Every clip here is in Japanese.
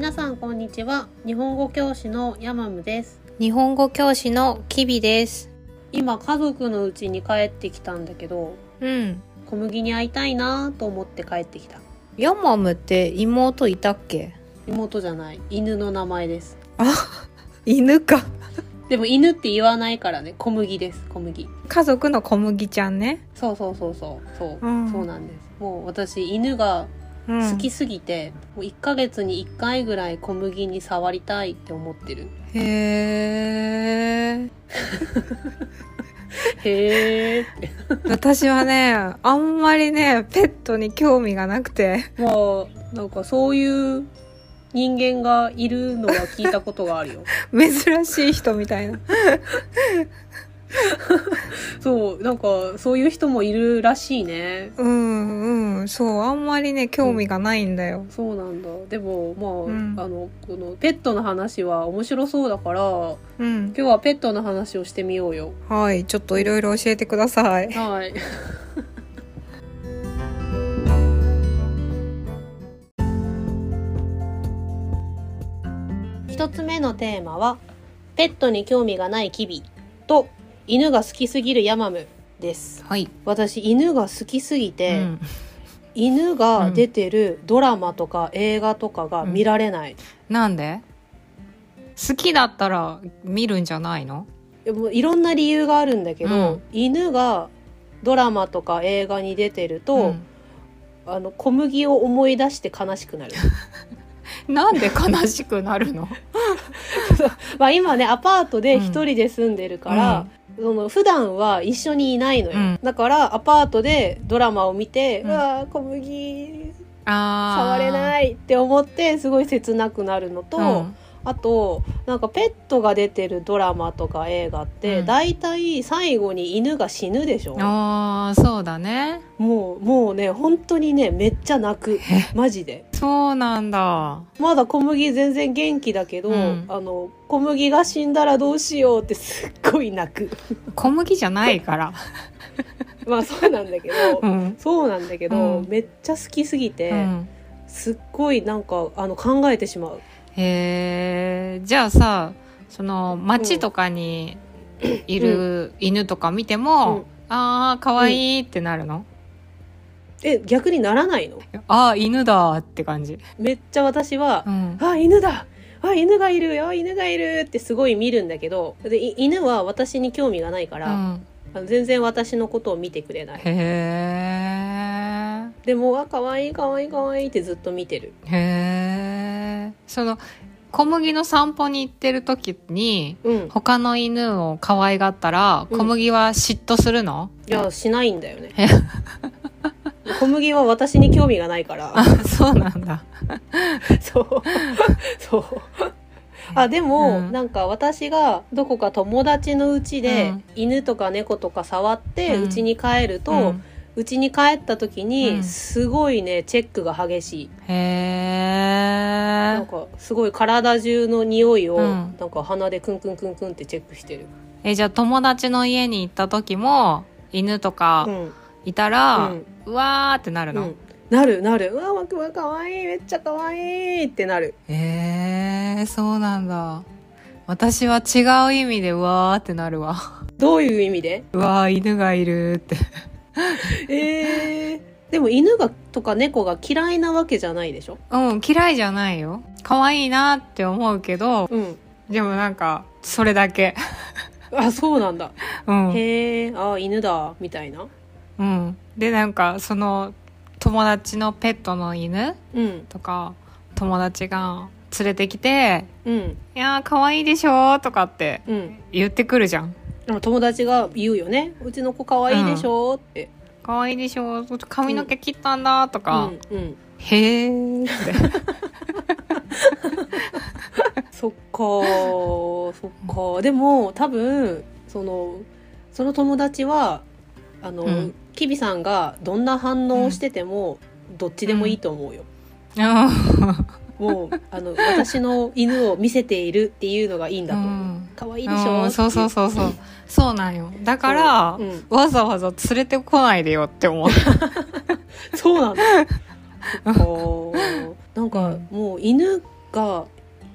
皆さんこんにちは。日本語教師のヤマムです。日本語教師のキビです。今家族のうちに帰ってきたんだけどうん。小麦に会いたいなと思って帰ってきた。ヤマムって妹いたっけ？妹じゃない。犬の名前です。犬か。でも犬って言わないからね。小麦です。小麦。家族の小麦ちゃんね。そうそうそうそう。そう、うん。そうなんです。もう私犬がうん好きすぎて、もう1ヶ月に1回ぐらい小麦に触りたいって思ってるへー。へーって私はね、あんまりね、ペットに興味がなくて。まあなんかそういう人間がいるのは聞いたことがあるよ 珍しい人みたいな。そうなんかそういう人もいるらしいねうんうん。そう、あんまりね、興味がないんだよ。そうなんだでもまあ、うんあのこのペットの話は面白そうだから今うん。日はペットの話をしてみようよはい、ちょっといろいろ教えてください。はい 一つ目のテーマはペットに興味がないキビと犬が好きすぎるヤマムです。はい。私犬が好きすぎうて、ん。犬が出てるドラマとか映画とかが見られない、なんで？好きだったら見るんじゃないの？でもいろんな理由があるんだけど、うん。犬がドラマとか映画に出てると、うん。あの小麦を思い出して悲しくなる。なんで悲しくなるの？まあ今ねアパートで一人で住んでるから、その普段は一緒にいないのよ、うん。だからアパートでドラマを見て、ううんわー小麦あ触れいないって思ってすごい切なくなるのと、うんあとなんかペットが出てるドラマとか映画って、うん。だいたい最後に犬が死ぬでしょ。あーそうだね。もうもうね本当にねめっちゃ泣く。マジで。そうなんだ。まだ小麦全然元気だけど、うん。あの小麦が死んだらどうしようってすっごい泣く。小麦じゃないから。まあそうなんだけど、うん、そうなんだけど、うん。めっちゃ好きすぎて、うん、すっごいなんかあの考えてしまうへえじゃあさその街とかにいる犬とか見ても、うん。あーかわいいってなるの、え逆にならないの？あー犬だって感じ。めっちゃ私はう、ん。あ犬だ。あ犬がいる。よ犬がいるってすごい見るんだけどでい犬は私に興味がないから、うん。全然私のことを見てくれない。へえでもあ可愛い可愛い可愛いってずっと見てる。へえその小麦の散歩に行ってる時にうん。他の犬を可愛がったらうん。小麦は嫉妬するの、いやしないんだよね。え？小麦は私に興味がないから。あそうなんだ。そう。そう。あでも、うん。なんか私がどこか友達のうちで、うん。犬とか猫とか触ってうん。家、に帰るとうんうち、に帰った時に、うん。すごいねチェックが激しい。へえなんかすごい体中の匂いを、うん。なんか鼻でクンクンクンクンってチェックしてる、えじゃあ友達の家に行った時も犬とかうん。いたら、うん。うわーってなるの、うん、なるなる。うわわくわかわいいめっちゃかわいいってなる。へえそうなんだ。私は違う意味でうわーってなるわ。どういう意味で？うわー犬がいるって えー、でも犬がとか猫が嫌いなわけじゃないでしょ？うん嫌いじゃないよ。可愛いなって思うけどうん。でもなんかそれだけ。あそうなんだ、うん、へえあ犬だみたいな。うん、でなんかその友達のペットの犬うん。とか友達が連れてきてうん「いやー可愛いでしょ」とかってうん。言ってくるじゃん友達が言うよね。うちの子かわいいでしょって、「可愛いでしょ。髪の毛切ったんだ」とか。うんうん「へーって。そっかー。そっかでも多分そのその友達はあの、うん。キビさんがどんな反応をしてても、どっちでもいいと思うよ、うん。もうあの私の犬を見せているっていうのがいいんだと。思う、うん。可愛いでしょうんそうそうそうそうそうなんよ。だから、そう。うん。わざわざ連れてこないでよって思う。そうなんだこうなんかうんもう犬が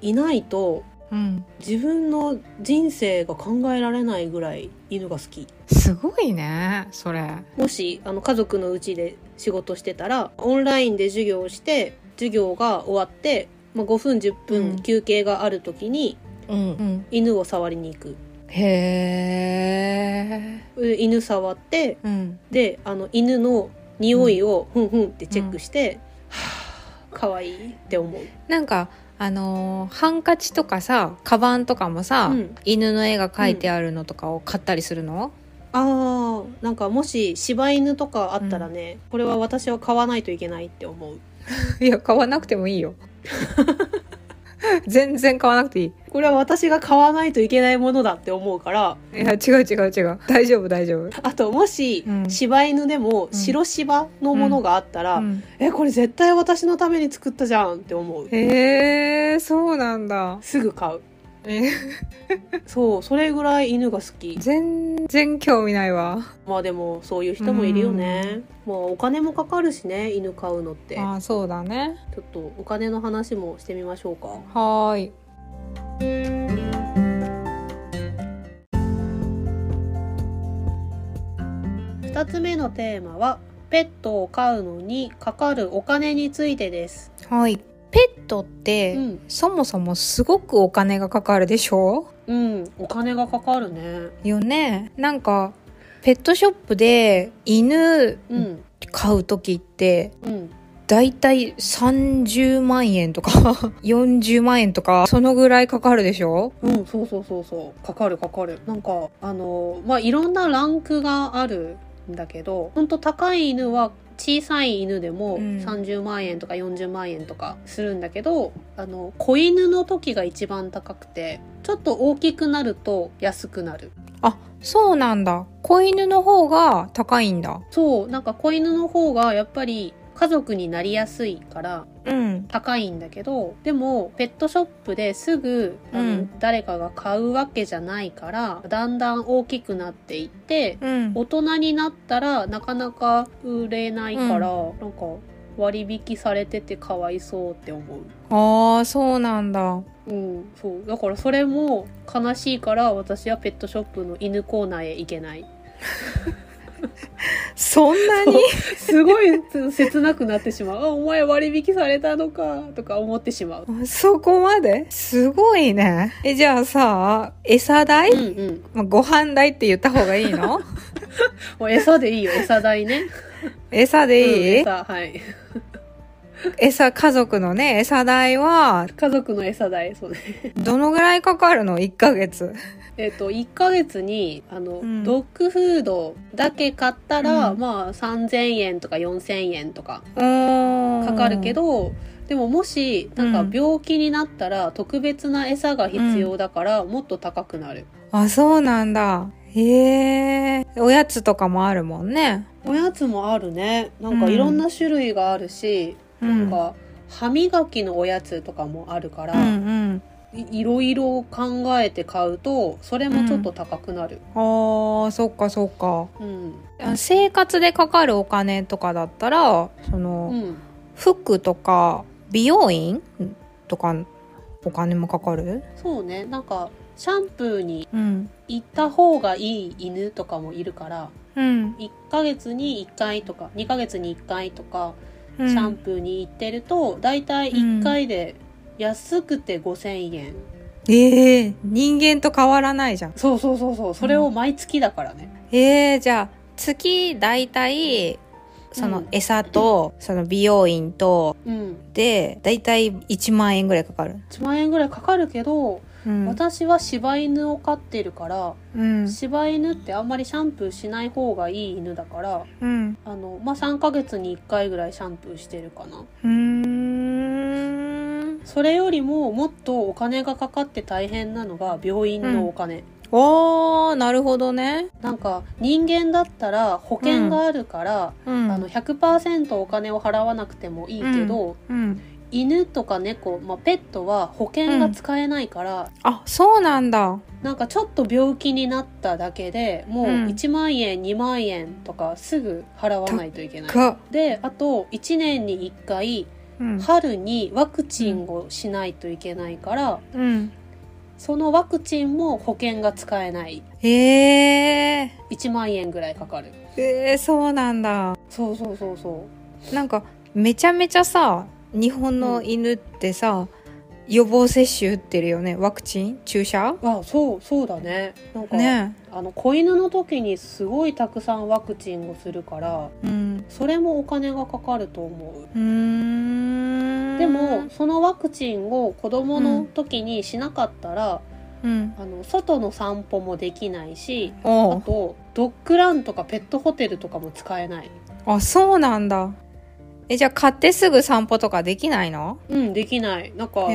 いないとうん。自分の人生が考えられないぐらい犬が好き。すごいねそれ。もしあの家族のうちで仕事してたらオンラインで授業をして授業が終わって、まあ、5分10う分ん。休憩がある時にうんうん。犬を触りに行くへえで犬触ってうん。であの犬の匂いをふんふんってチェックして、はあ可愛いって思う。なんかあのーハンカチとかさカバンとかもさ、うん。犬の絵が描いてあるのとかを買ったりするの、あーなんかもし柴犬とかあったらね、これは私は買わないといけないって思う。いや買わなくてもいいよ 全然買わなくていい。これは私が買わないといけないものだって思うから。いや違う違う違う。大丈夫大丈夫。あともし、うん。柴犬でも白芝のものがあったら、うん。えこれ絶対私のために作ったじゃんって思う。へえそうなんだ。すぐ買うえ。そうそれぐらい犬が好き。全然興味ないわ。まあでもそういう人もいるよね、まあお金もかかるしね犬飼うのって。ああそうだね。ちょっとお金の話もしてみましょうか。はーい。2つ目のテーマはペットを飼うのにかかるお金についてです。はいペットって、うん。そもそもすごくお金がかかるでしょ？うん。お金がかかるね。よね。なんかペットショップで犬うん。買う時ってうん。だいたい30万円とか40万円とかそのぐらいかかるでしょ？うん。そうそうそうそう。かかるかかる。なんかあのまあいろんなランクがあるんだけどほんと高い犬は小さい犬でもうん。30万円とか40万円とかするんだけど、あの子犬の時が一番高くてちょっと大きくなると安くなる。あそうなんだ。子犬の方が高いんだ。そうなんか子犬の方がやっぱり家族になりやすいからうん。高いんだけどでもペットショップですぐうん。誰かが買うわけじゃないからだんだん大きくなっていってうん。大人になったらなかなか売れないから、なんか割引されててかわいそうって思う。ああそうなんだ。うん、そう。だからそれも悲しいから私はペットショップの犬コーナーへ行けない そんなに？すごい切なくなってしまう。あお前割引されたのか。とか思ってしまう。そこまで？すごいね。えじゃあさ餌代、うんうん。まあ、ご飯代って言った方がいいの？もう餌でいいよ。餌代ね。餌でいい、うん餌。はい餌家族のね餌代は？家族の餌代そうね。どのぐらいかかるの？1ヶ月。えっと1ヶ月にあの、うん。ドッグフードだけ買ったら、うん。まあ3000円とか4000円とかかかかるけど、でももしなんか病気になったら特別な餌が必要だから、もっと高くなる。あそうなんだ。へえおやつとかもあるもんね。おやつもあるね。なんかいろんな種類があるし、うん。なんか歯磨きのおやつとかもあるから、うんいいろいろ考えて買うとそれもちょっと高くなる、うん。あーそっかそっか。うん。生活でかかるお金とかだったらその、うん。服とか美容院とかお金もかかる？そうね。なんかシャンプーにうん。行った方がいい犬とかもいるからうん。1ヶ月に1回とか2ヶ月に1回とかシシャンプーに行ってるとだいたい1回で安くて5000円、ええ人間と変わらないじゃん。そうそうそうそう。それを毎月だからね、ええじゃあ月だいたいそうのん。餌と、その美容院とうん。でだいたい1万円ぐらいかかる、1万円ぐらいかかるけど、うん。私は柴犬を飼ってるから、うん。柴犬ってあんまりシャンプーしない方がいい犬だからうん。あのまあ3ヶ月に1回ぐらいシャンプーしてるかな。それよりももっとお金がかかって大変なのが病院のお金、おーなるほどね。なんか人間だったら保険があるから、うん。あの100%お金を払わなくてもいいけど、うん犬とか猫、まあ、ペットは保険が使えないから、あそうなんだ。なんかちょっと病気になっただけでもううん。1万円、2万円とかすぐ払わないといけない。かであと1年に1回うん。春にワクチンをしないといけないから、うん。そのワクチンも保険が使えない。へえ。1万円ぐらいかかる。えー、そうなんだ。そうそうそうそう。なんかめちゃめちゃさ日本の犬ってさ、予防接種打ってるよね？ワクチン？注射？あそうそうだね。なんか、ね。あの子犬の時にすごいたくさんワクチンをするからうん。それもお金がかかると思う。うーん。でもそのワクチンを子供の時にしなかったら、うん。あの外の散歩もできないしあとドッグランとかペットホテルとかも使えない。あそうなんだえじゃあ買ってすぐ散歩とかできないの？うんできない。なんかワク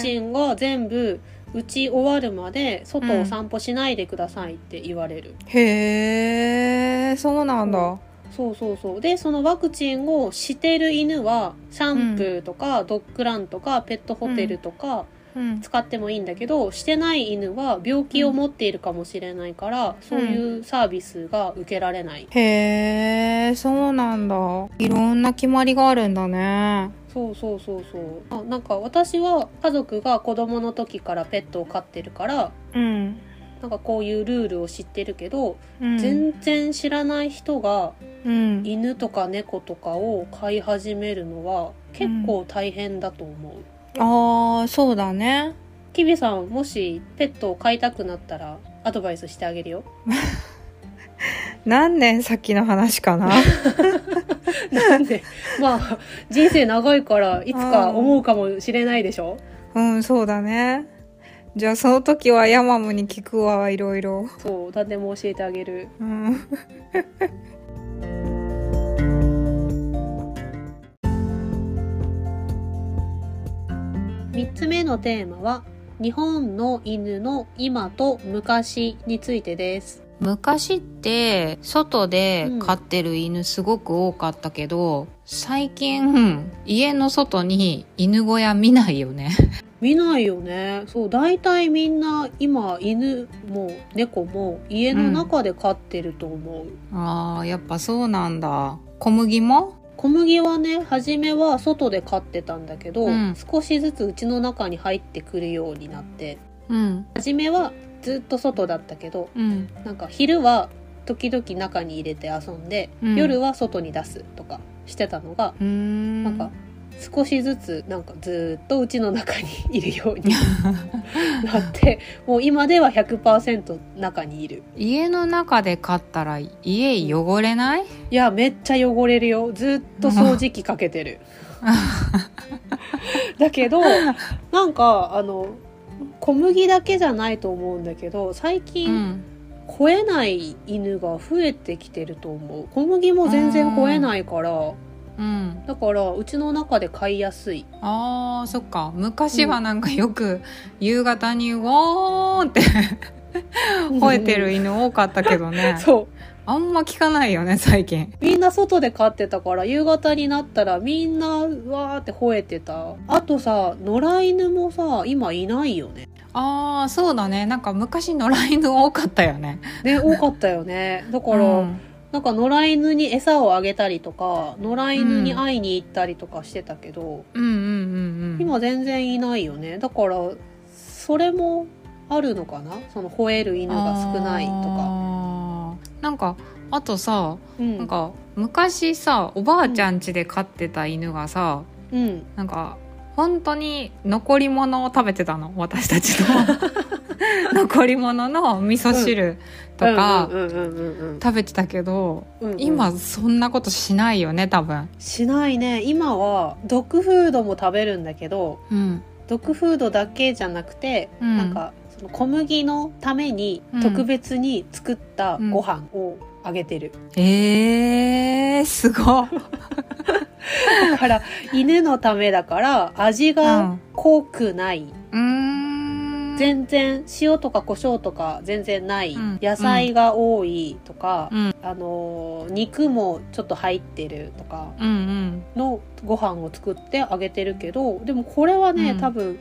チンが全部打ち終わるまで外を散歩しないでくださいって言われる、へえそうなんだ。そう。そうそうでそのワクチンをしてる犬はシャンプーとか、ドッグランとかペットホテルとかうん使ってもいいんだけど、してない犬は病気を持っているかもしれないから、そういうサービスが受けられない、へえそうなんだ。いろんな決まりがあるんだね。そうそうそうそう。あなんか私は家族が子供の時からペットを飼ってるからうん、なんかこういうルールを知ってるけど、うん、全然知らない人がうん。犬とか猫とかを飼い始めるのは結構大変だと思う。ああそうだね。キビさんもしペットを飼いたくなったらアドバイスしてあげるよ。何年先の話かな？なんで？まあ人生長いからいつか思うかもしれないでしょ？うんそうだね。じゃあその時はヤマムに聞くわいろいろ。そう何でも教えてあげる。うん3つ目のテーマは日本の犬の今と昔についてです。昔って外で飼ってる犬すごく多かったけど、最近家の外に犬小屋見ないよね。見ないよね。そう大体みんな今犬も猫も家の中で飼ってると思う、あーやっぱそうなんだ。小麦も？小麦はね初めは外で飼ってたんだけど、うん。少しずつ家の中に入ってくるようになって。うん。初めはずっと外だったけどうん。なんか昼は時々中に入れて遊んで、うん。夜は外に出すとかしてたのが、うーん。なんか少しずつなんかずっと家の中にいるように なってもう今では100%中にいる。家の中で飼ったら家汚れない？いやめっちゃ汚れるよ。ずっと掃除機かけてる。だけどなんかあの小麦だけじゃないと思うんだけど最う近ん。吠えない犬が増えてきてると思う。小麦も全然吠えないからうん。だからうちの中で飼いやすい。あーそっか。昔はなんかよく夕方に「ウォーン!」って吠えてる犬多かったけどね。そう。あんま聞かないよね最近。みんな外で飼ってたから夕方になったらみんなわーって吠えてた。あとさ野良犬もさ今いないよね。ああそうだね。なんか昔野良犬多かったよね。ね多かったよね。だから、うんなんか野良犬に餌をあげたりとか野良犬に会いに行ったりとかしてたけど、うんうんうんうん今全然いないよね。だからそれもあるのかな？その吠える犬が少ないとか。なんかあとさうん。なんか昔さおばあちゃん家で飼ってた犬がさ、うん。なんか本当に残り物を食べてたの私たちの。残り物の味噌汁とかうんうんうんうん食べてたけど、うんうん。今そんなことしないよね多分。しないね。今はドッグフードも食べるんだけどうん。ドッグフードだけじゃなくて、うん。なんかその小麦のためにうん。特別に作ったご飯をあげてる、えー、すごい だから犬のためだから味うがん。濃くない、うーん。全然塩とか胡椒とか全然ない、うん。野菜が多いとか、うん。あのー肉もちょっと入ってるとかのご飯を作ってあげてるけどでもこれはね、うん。多分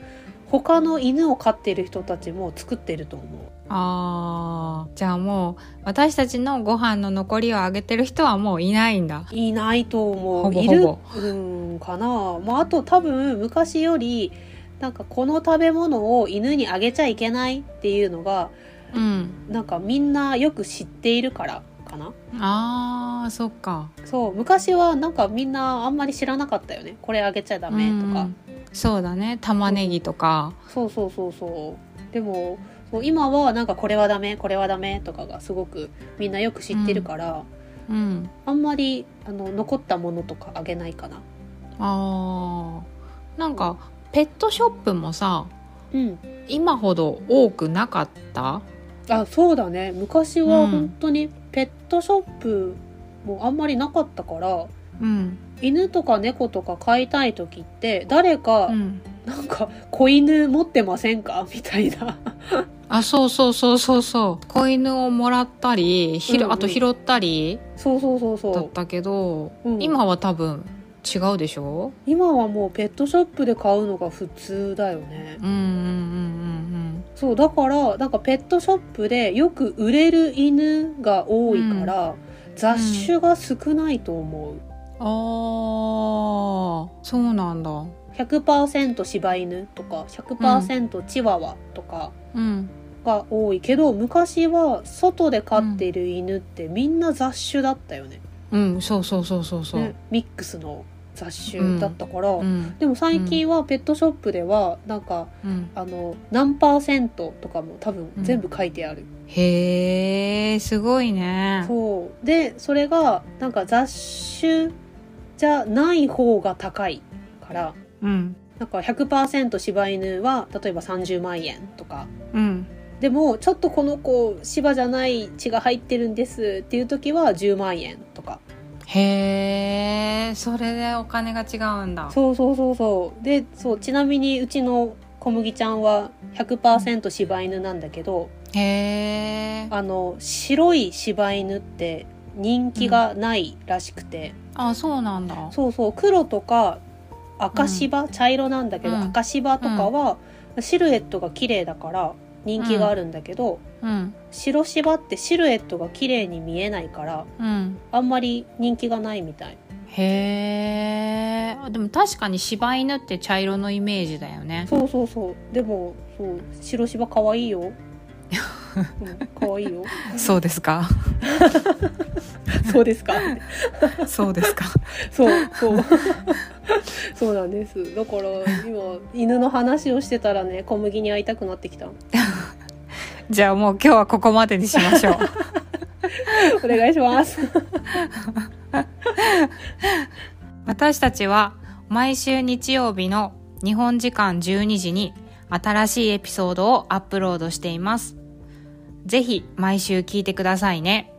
他の犬を飼ってる人たちも作ってると思う。あー。じゃあもう私たちのご飯の残りをあげてる人はもういないんだ。いないと思う。いるんかな、まあ、あと多分昔よりなんかこの食べ物を犬にあげちゃいけないっていうのがうん。なんかみんなよく知っているからかな。あーそっか。そう昔はなんかみんなあんまり知らなかったよね。これあげちゃダメとか、うんそうだね。玉ねぎとか。そうそうそうそう。でも今はなんかこれはダメこれはダメとかがすごくみんなよく知ってるから、うん。あんまりあの残ったものとかあげないかな。あー。なんかペットショップもさうん。今ほど多くなかった？あそうだね。昔はうん。本当にペットショップもあんまりなかったから、うん犬とか猫とか飼いたい時って誰か、うん。なんか子犬持ってませんか？みたいな。あそうそうそうそうそう。子犬をもらったりひろうんうん。あと拾ったりそうそうそうそう。だったけど、うん。今は多分違うでしょ？今はもうペットショップで買うのが普通だよね。うんうんうんそうだからなんかペットショップでよく売れる犬が多いから、雑種が少ないと思う、うんうんあーそうなんだ。100%柴犬とか100%チワワとかうん。が多いけど、昔は外で飼ってる犬ってみんな雑種だったよね。うん。そうそうそうそうそう、ねミックスの雑種だったから、うん。でも最近はペットショップではなんかうん、あの何パーセントとかも多分全部書いてある、へえすごいね。そう。でそれがなんか雑種じゃない方が高いからうん。なんか100%柴犬は例えば30万円とか。うん。でもちょっとこの子柴じゃない血が入ってるんですっていう時は10万円とか。へえそれでお金が違うんだ。そうそうそうそう。でそうちなみにうちの小麦ちゃんは100%柴犬なんだけどへえあの白い柴犬って人気がないらしくて、あそうなんだ。そうそう黒とか赤柴、茶色なんだけど、うん。赤柴とかはシルエットが綺麗だから人気があるんだけど、うん。白柴ってシルエットが綺麗に見えないからうん。あんまり人気がないみたい。へえでも確かに柴犬って茶色のイメージだよね。そうそうそう。でもそう白柴可愛いよ、うん、可愛いよそうですか。そうですか。そうですか。そうそう。そうなんです。だから今犬の話をしてたらね小麦に会いたくなってきた。じゃあもう今日はここまでにしましょう。お願いします。私たちは毎週日曜日の日本時間12時に新しいエピソードをアップロードしています。ぜひ毎週聞いてくださいね。